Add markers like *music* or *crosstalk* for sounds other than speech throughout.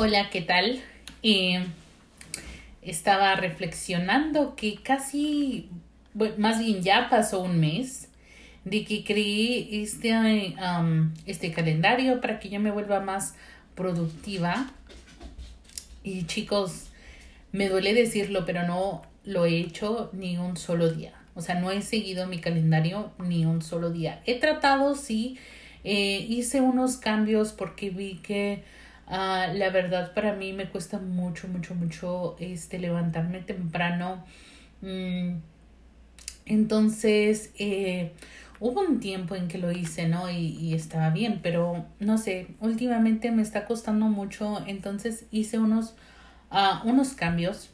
Hola, ¿qué tal? Eh, estaba reflexionando que casi, bueno, más bien ya pasó un mes de que creé este, este calendario para que yo me vuelva más productiva. Y chicos, me duele decirlo, pero no lo he hecho ni un solo día. O sea, no he seguido mi calendario ni un solo día. He tratado, sí, eh, hice unos cambios porque vi que uh, la verdad para mí me cuesta mucho, mucho, mucho este, levantarme temprano. Mm, entonces, eh, hubo un tiempo en que lo hice, ¿no? Y, y, estaba bien, pero no sé, últimamente me está costando mucho. Entonces hice unos, uh, unos cambios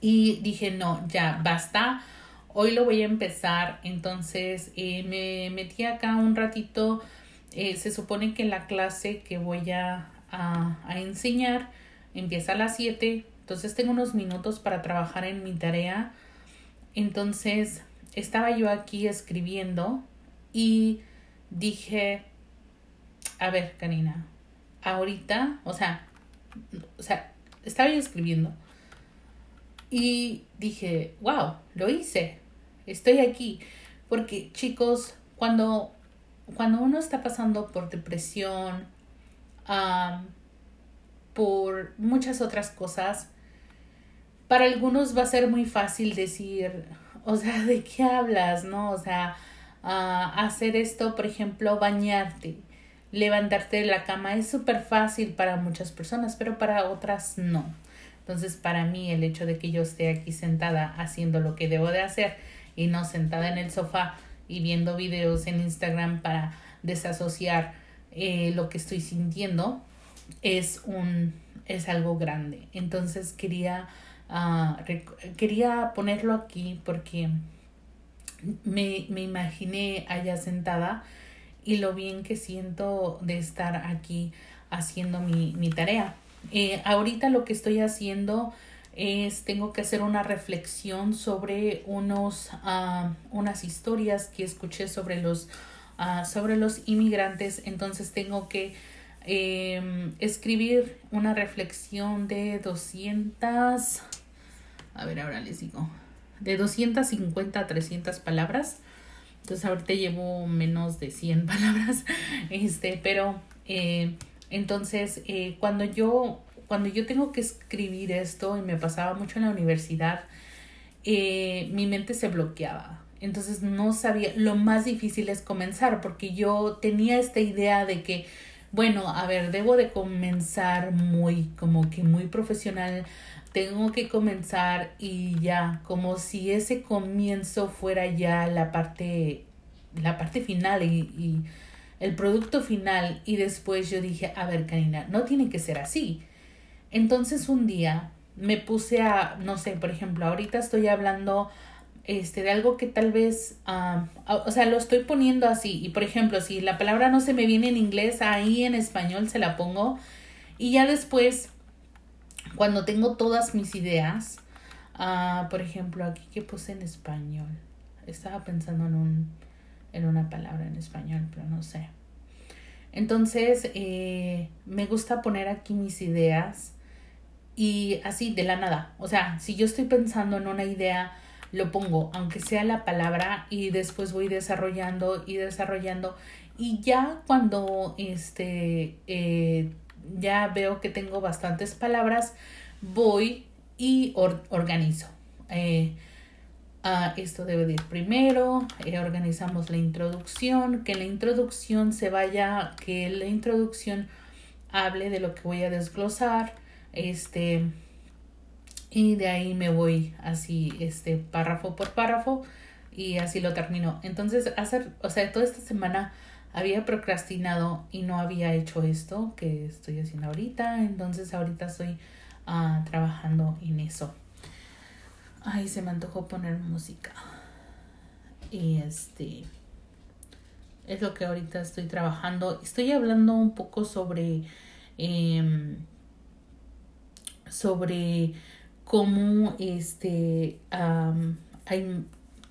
y dije, no, ya basta Hoy lo voy a empezar, entonces eh, me metí acá un ratito. Eh, se supone que la clase que voy a, a, a enseñar empieza a las 7, entonces tengo unos minutos para trabajar en mi tarea. Entonces estaba yo aquí escribiendo y dije, a ver, Karina, ahorita, o sea, o sea, estaba yo escribiendo y dije, wow, lo hice, estoy aquí. Porque chicos, cuando, cuando uno está pasando por depresión, por muchas otras cosas, para algunos va a ser muy fácil decir, o sea, *laughs* ¿de qué hablas? ¿No? O sea, hacer esto, por ejemplo, bañarte, levantarte de la cama es súper fácil para muchas personas, pero para otras no. Entonces, para mí, el hecho de que yo esté aquí sentada haciendo lo que debo de hacer y no sentada en el sofá y viendo videos en Instagram para desasociar eh, lo que estoy sintiendo, es un es algo grande. Entonces quería uh, quería ponerlo aquí porque me, me imaginé allá sentada y lo bien que siento de estar aquí haciendo mi, mi tarea. Eh, ahorita lo que estoy haciendo es tengo que hacer una reflexión sobre unos uh, unas historias que escuché sobre los uh, sobre los inmigrantes. Entonces tengo que eh, escribir una reflexión de 200 a ver ahora les digo de 250 a 300 palabras. Entonces ahorita llevo menos de 100 *laughs* palabras este pero eh, entonces, eh, cuando yo cuando yo tengo que escribir esto y me pasaba mucho en la universidad, eh, mi mente se bloqueaba. Entonces no sabía, lo más difícil es comenzar porque yo tenía esta idea de que, bueno, a ver, debo de comenzar muy, como que muy profesional, tengo que comenzar y ya, como si ese comienzo fuera ya la parte, la parte final y, y el producto final y después yo dije, a ver, Karina, no tiene que ser así. Entonces un día me puse a, no sé, por ejemplo, ahorita estoy hablando este, de algo que tal vez, o sea, lo estoy poniendo así. Y por ejemplo, si la palabra no se me viene en inglés, ahí en español se la pongo. Y ya después, cuando tengo todas mis ideas, uh, por ejemplo, aquí que puse en español. Estaba pensando en un en una palabra en español, pero no sé. Entonces, eh, me gusta poner aquí mis ideas y así de la nada. O sea, si yo estoy pensando en una idea, lo pongo, aunque sea la palabra, y después voy desarrollando y desarrollando. Y ya cuando este, eh, ya veo que tengo bastantes palabras, voy y organizo. Eh, Ah, esto debe de ir primero, eh, organizamos la introducción, que la introducción se vaya, que la introducción hable de lo que voy a desglosar, este, y de ahí me voy así, este, párrafo por párrafo, y así lo termino. Entonces, hacer, o sea, toda esta semana había procrastinado y no había hecho esto que estoy haciendo ahorita, entonces ahorita estoy uh, trabajando en eso. Ay, se me antojó poner música. Y este es lo que ahorita estoy trabajando. Estoy hablando un poco sobre eh, sobre cómo este hay,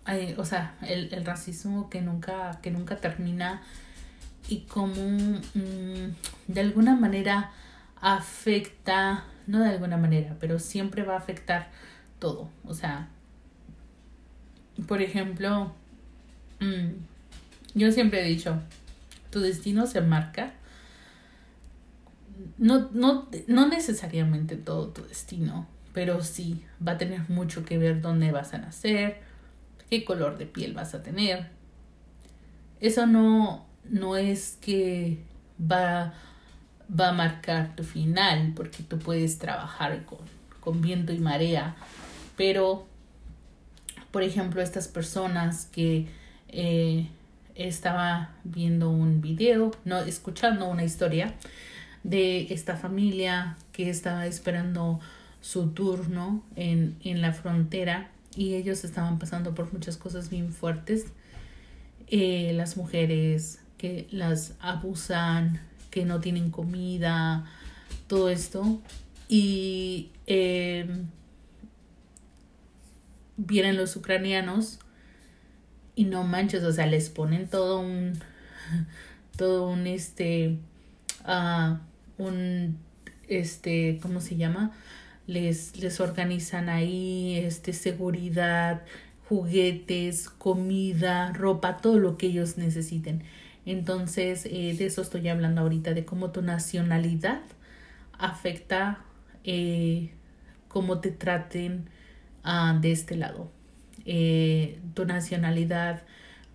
hay, o sea el, el, racismo que nunca que nunca termina y cómo mm, de alguna manera afecta, no de alguna manera, pero siempre va a afectar todo. O sea, por ejemplo, mm, yo siempre he dicho, tu destino se marca. No, no, no necesariamente todo tu destino, pero sí va a tener mucho que ver dónde vas a nacer, qué color de piel vas a tener. Eso no, no es que va, va a marcar tu final, porque tú puedes trabajar con, con viento y marea, pero, por ejemplo, estas personas que eh, estaba viendo un video, no, escuchando una historia de esta familia que estaba esperando su turno en, en la frontera y ellos estaban pasando por muchas cosas bien fuertes. Eh, las mujeres que las abusan, que no tienen comida, todo esto. Y eh, vienen los ucranianos y no manches, o sea, les ponen todo un, *laughs* todo un, este, uh, un, este, ¿cómo se llama? Les, les organizan ahí, este, seguridad, juguetes, comida, ropa, todo lo que ellos necesiten. Entonces, eh, de eso estoy hablando ahorita, de cómo tu nacionalidad afecta eh, cómo te traten uh, de este lado. Eh, tu nacionalidad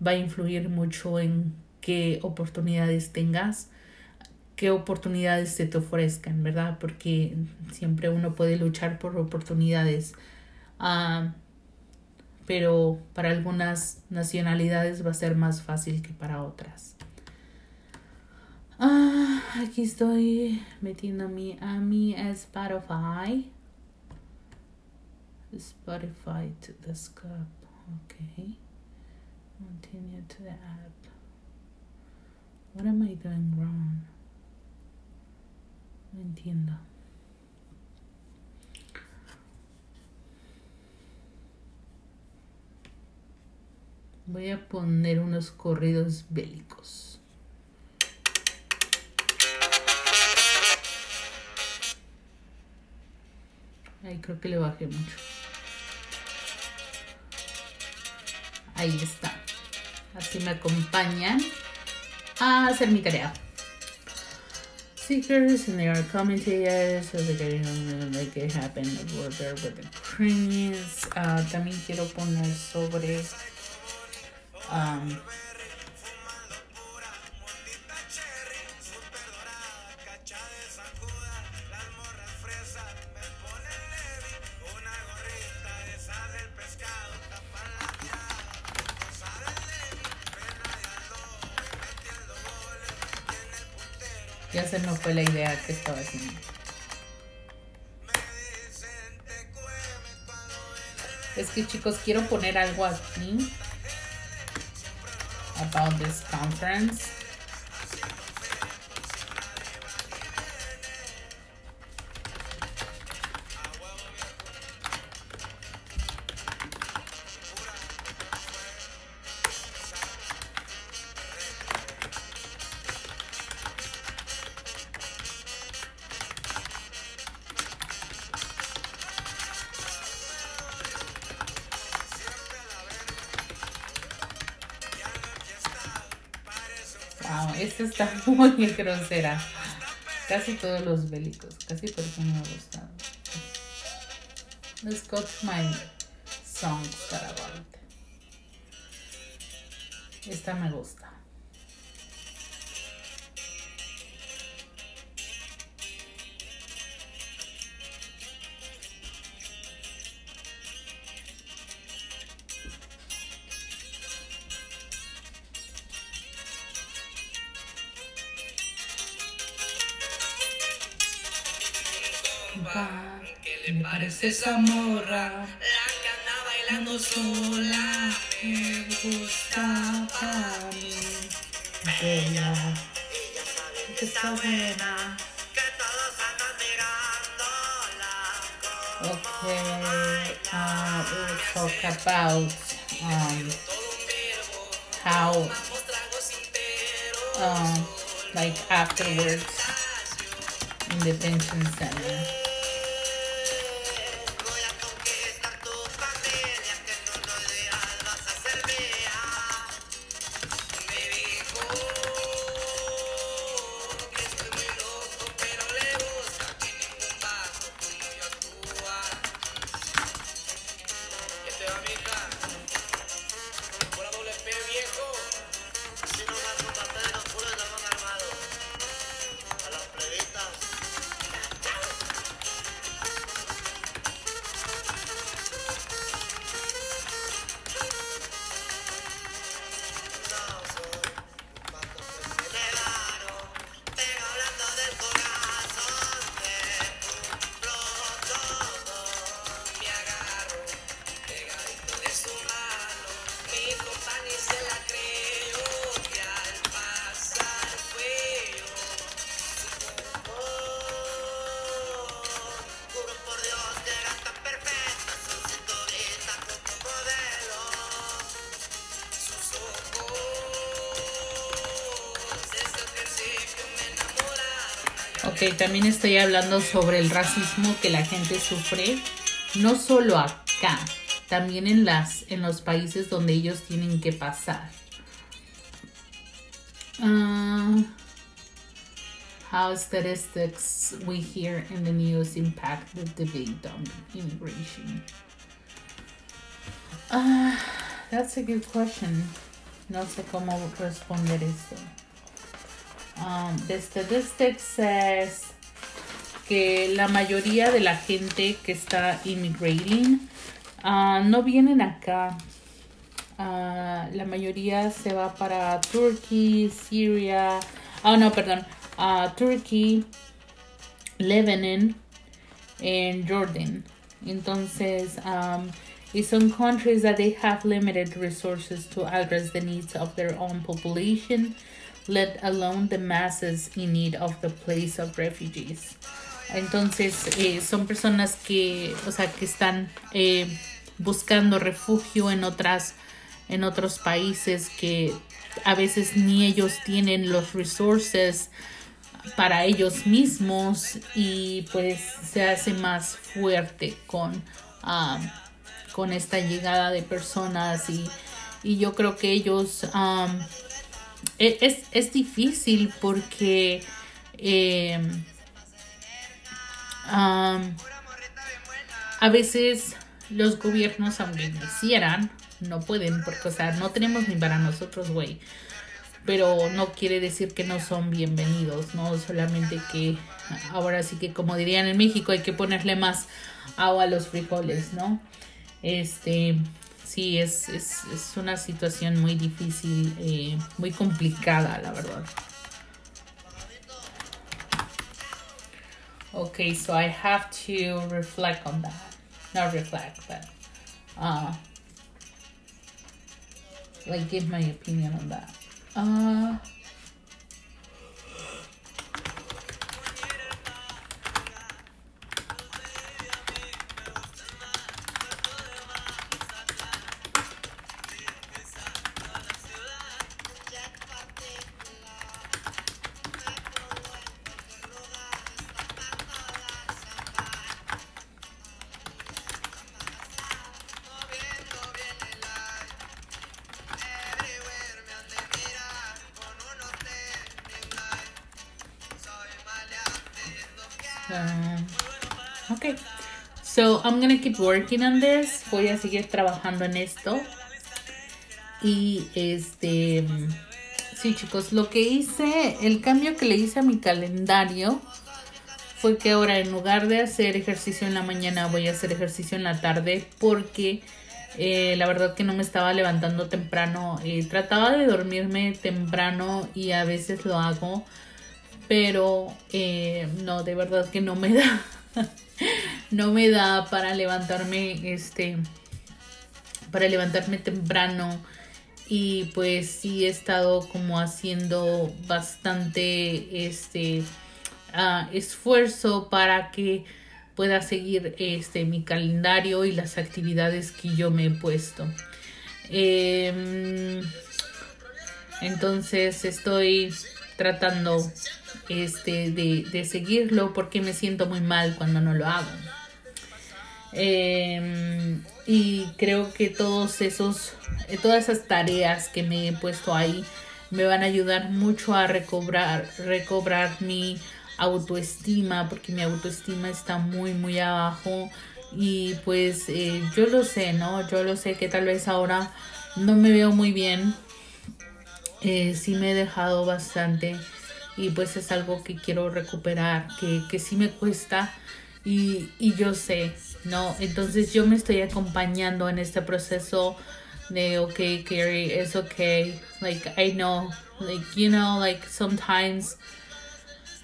va a influir mucho en qué oportunidades tengas, qué oportunidades se te ofrezcan, ¿verdad? Porque siempre uno puede luchar por oportunidades. Ah, pero para algunas nacionalidades va a ser más fácil que para otras. Ah, aquí estoy metiendo mi, a mi Spotify. Spotify to the scope. Okay. Continue to the app. What am I doing wrong? No entiendo. Voy a poner unos corridos bélicos. Ahí creo que le bajé mucho. Ahí está. Así me acompañan a hacer mi tarea. Seekers and they are coming to you so they can make it happen border with the Ukrainians. Uh, también quiero poner sobre um, No fue la idea que estaba haciendo. Es que chicos, quiero poner algo aquí. About this conference. Está *laughs* muy grosera. Casi todos los bélicos, casi por eso me ha gustado. Let's go to my songs want. Esta me gusta. Esa morra? La que anda bailando sola. Me gusta para mí. Bella. Ella sabe que está buena. Que todos andan mirándola. Okay, uh, we'll talk about um, how, um, like afterwards, in detention center. También estoy hablando sobre el racismo que la gente sufre, no solo acá, también en, las, en los países donde ellos tienen que pasar. Ah, how statistics we hear in the news impact the debate on immigration. Ah, that's a good question. No sé cómo responder esto. Um, the statistics says que la mayoría de la gente que está immigrating ah, no vienen acá. Ah, la mayoría se va para Turkey, Syria. Oh, no, perdón. ah, Turkey, Lebanon, and Jordan. Entonces, um, y son countries that they have limited resources to address the needs of their own population, let alone the masses in need of the place of refugees. Entonces, eh, son personas que, o sea, que están eh, buscando refugio en otras, en otros países que a veces ni ellos tienen los resources para ellos mismos y pues se hace más fuerte con, ah, con esta llegada de personas y, y yo creo que ellos um, es, es difícil porque eh, a veces los gobiernos aunque quisieran no pueden porque o sea no tenemos ni para nosotros güey pero no quiere decir que no son bienvenidos, ¿no? Solamente que ahora sí que como dirían en México hay que ponerle más agua a los frijoles, ¿no? Este, sí, es, es, es una situación muy difícil, eh, muy complicada, la verdad. Okay, so I have to reflect on that. Not reflect, but uh, like give my opinion on that. Uh, ok. So I'm gonna keep working on this. Voy a seguir trabajando en esto. Y este. Sí, chicos, lo que hice, el cambio que le hice a mi calendario fue que ahora en lugar de hacer ejercicio en la mañana voy a hacer ejercicio en la tarde porque eh, la verdad que no me estaba levantando temprano. Eh, trataba de dormirme temprano y a veces lo hago, pero eh, no, de verdad que no me *laughs* da. No me da para levantarme este para levantarme temprano y pues sí he estado como haciendo bastante este ah, esfuerzo para que pueda seguir este mi calendario y las actividades que yo me he puesto Em, entonces estoy tratando este, de, de seguirlo porque me siento muy mal cuando no lo hago. Eh, y creo que todos esos, eh, todas esas tareas que me he puesto ahí me van a ayudar mucho a recobrar, recobrar mi autoestima porque mi autoestima está muy muy abajo y pues eh, yo lo sé, ¿no? Yo lo sé que tal vez ahora no me veo muy bien. Eh, sí me he dejado bastante y pues es algo que quiero recuperar, que, que sí me cuesta y, y yo sé, ¿no? Entonces yo me estoy acompañando en este proceso de, okay, Carrie, it's okay. Like, I know, like, you know, like sometimes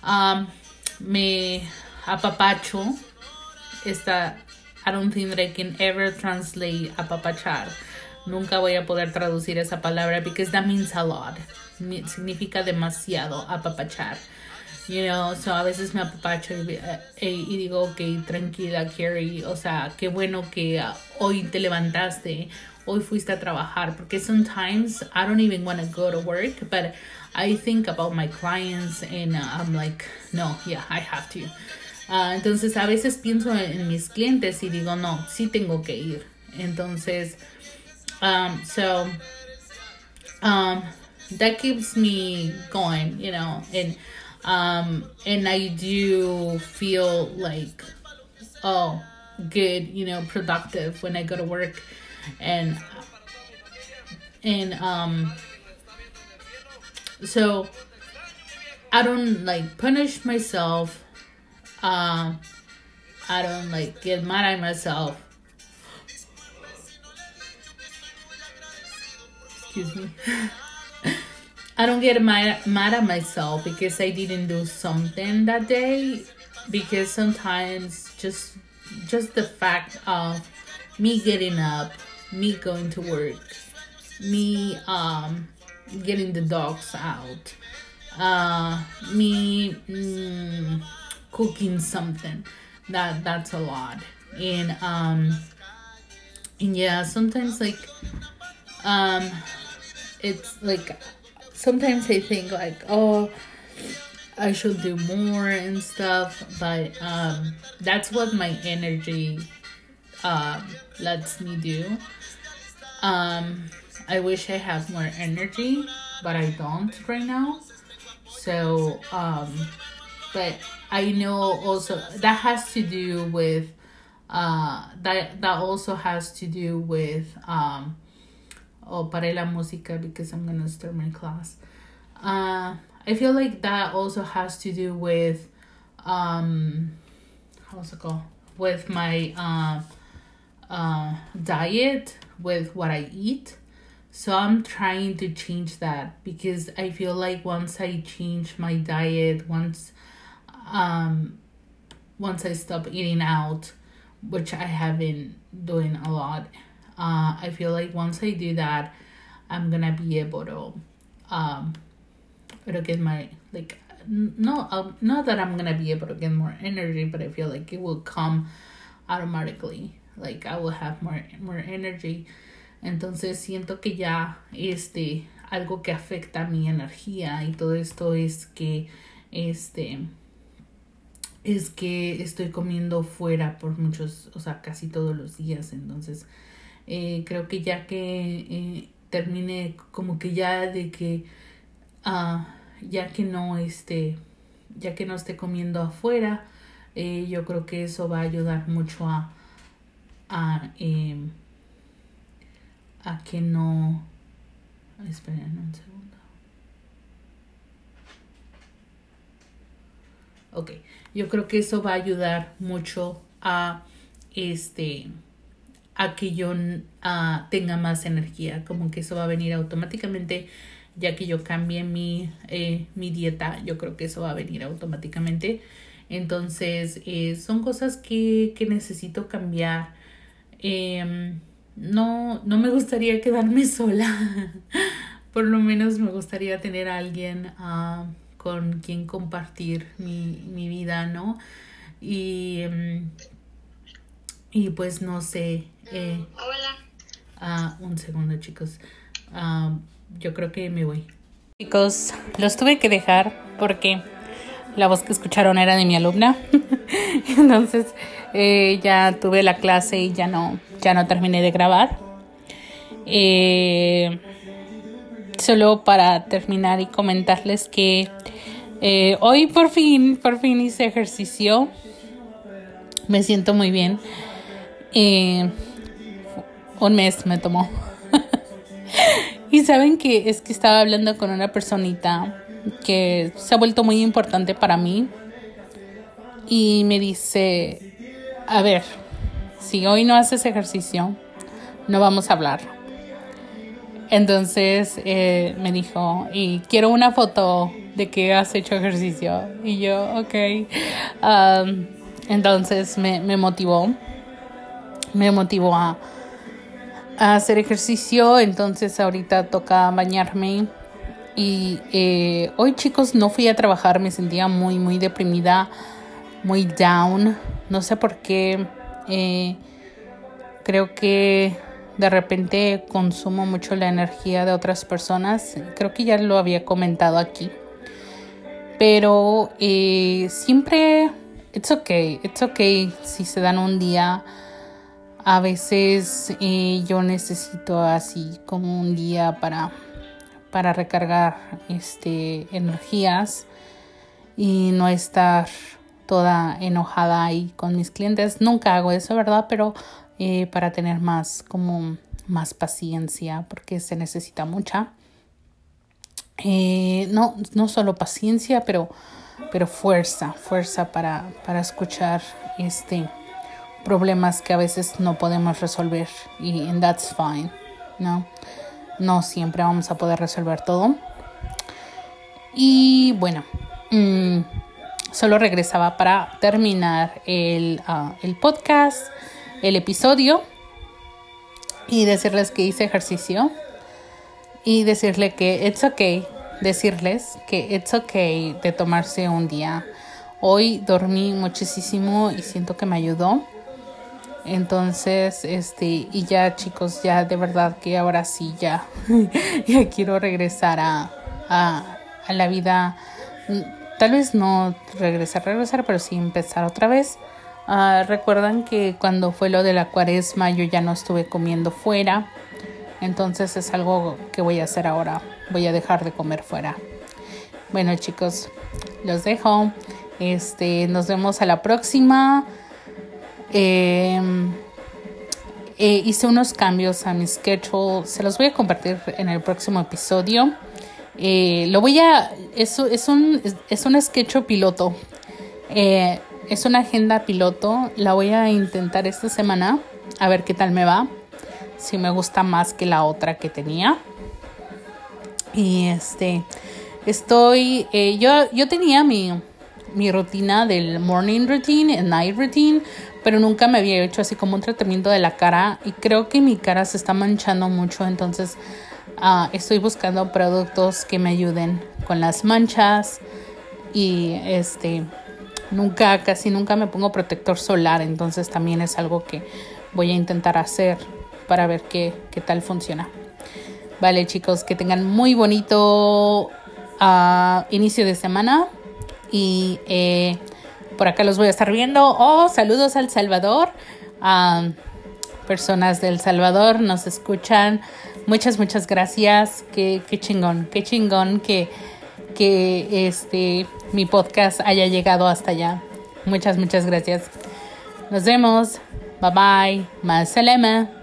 um, me apapacho esta, I don't think that I can ever translate apapachar. Nunca voy a poder traducir esa palabra because that means a lot. Significa demasiado apapachar. You know, so a veces me apapacho y, eh, y digo, ok, tranquila, Carrie. O sea, qué bueno que uh, hoy te levantaste, hoy fuiste a trabajar. Porque sometimes I don't even want to go to work, but I think about my clients and uh, I'm like, no, yeah, I have to. Uh, entonces a veces pienso en, en, mis clientes y digo, no, sí tengo que ir. Entonces, um, so, um, that keeps me going, you know, and um and i do feel like oh good you know productive when i go to work. And and um so i don't like punish myself. Um i don't like get mad at myself. Excuse me *laughs* I don't get mad, mad at myself because I didn't do something that day because sometimes just just the fact of me getting up, me going to work, me um getting the dogs out, uh me mm, cooking something that that's a lot. And um and yeah, sometimes like um it's like sometimes I think like, oh, I should do more and stuff, but um, that's what my energy um, lets me do. Um, I wish I have more energy, but I don't right now. So, um, but I know also that has to do with uh, that that also has to do with um, oh, paré la música because I'm gonna start my class. Uh, I feel like that also has to do with, um, how's it called? With my uh, uh, diet, with what I eat. So I'm trying to change that because I feel like once I change my diet, once um once I stop eating out, which I have been doing a lot, uh, I feel like once I do that, I'm gonna be able to, um, to get my like no, um, not that I'm gonna be able to get more energy, but I feel like it will come automatically. Like I will have more more energy. Entonces siento que ya este algo que afecta mi energía y todo esto es que este es que estoy comiendo fuera por muchos, o sea, casi todos los días, entonces eh, creo que ya que eh, termine como que ya de que uh, ya que no esté ya que no esté comiendo afuera eh, yo creo que eso va a ayudar mucho a a, a que no esperen un segundo. Ok yo creo que eso va a ayudar mucho a este a que yo uh, tenga más energía, como que eso va a venir automáticamente, ya que yo cambie mi, eh, mi dieta, yo creo que eso va a venir automáticamente. Entonces, eh, son cosas que, que necesito cambiar. Eh, no, no me gustaría quedarme *laughs* sola. Por lo menos me gustaría tener a alguien uh, con quien compartir mi, mi vida, ¿no? Y, um, y pues no sé, eh, Hola. Uh, un segundo, chicos. Uh, yo creo que me voy. Chicos, los tuve que dejar porque la voz que escucharon era de mi alumna. *laughs* Entonces eh, ya tuve la clase y ya no, ya no terminé de grabar. Eh, solo para terminar y comentarles que eh, hoy por fin, por fin hice ejercicio. Me siento muy bien. Un mes me tomó. *laughs* y saben que es que estaba hablando con una personita que se ha vuelto muy importante para mí. Y me dice, a ver, si hoy no haces ejercicio, no vamos a hablar. Entonces eh, me dijo, y quiero una foto de que has hecho ejercicio. Y yo, ok. Entonces me, me, motivó, me motivó a, hacer ejercicio. Entonces ahorita toca bañarme y eh, hoy chicos no fui a trabajar, me sentía muy, muy deprimida, muy down. No sé por qué. Eh, creo que de repente consumo mucho la energía de otras personas. Creo que ya lo había comentado aquí. Pero eh, siempre, it's okay, it's okay si se dan un día. A veces yo necesito así como un día para para recargar este, energías y no estar toda enojada ahí con mis clientes. Nunca hago eso, ¿verdad? Pero eh, para tener más como más paciencia porque se necesita mucha. Eh, no, no solo paciencia, pero, pero fuerza, fuerza para, para escuchar este problemas que a veces no podemos resolver y and that's fine, ¿no? no siempre vamos a poder resolver todo. Y bueno, mm, solo regresaba para terminar el, ah, el podcast, el episodio y decirles que hice ejercicio y decirle que it's okay, decirles que it's okay de tomarse un día. Hoy dormí muchísimo y siento que me ayudó. Entonces, este, y ya chicos, ya de verdad que ahora sí, ya, *laughs* ya quiero regresar a, a, a la vida, tal vez no regresar, regresar, pero sí empezar otra vez. Uh, Recuerdan que cuando fue lo de la cuaresma yo ya no estuve comiendo fuera, entonces es algo que voy a hacer ahora, voy a dejar de comer fuera. Bueno chicos, los dejo, este, nos vemos a la próxima. Em, eh, hice unos cambios a mi schedule, se los voy a compartir en el próximo episodio. Eh, lo voy a, es, es, un, es un sketch piloto, eh, es una agenda piloto, la voy a intentar esta semana, a ver qué tal me va, si me gusta más que la otra que tenía. Y este, estoy, yo, yo tenía mi, mi rutina del morning routine, el night routine, pero nunca me había hecho así como un tratamiento de la cara y creo que mi cara se está manchando mucho, entonces uh, estoy buscando productos que me ayuden con las manchas y este nunca casi nunca me pongo protector solar, entonces también es algo que voy a intentar hacer para ver qué, qué tal funciona. Vale chicos, que tengan muy bonito uh, inicio de semana y eh, por acá los voy a estar viendo. Oh, saludos al Salvador. personas del Salvador nos escuchan. Muchas, muchas gracias. Qué, qué chingón, qué chingón que, que este, mi podcast haya llegado hasta allá. Muchas, muchas gracias. Nos vemos. Bye bye. Más.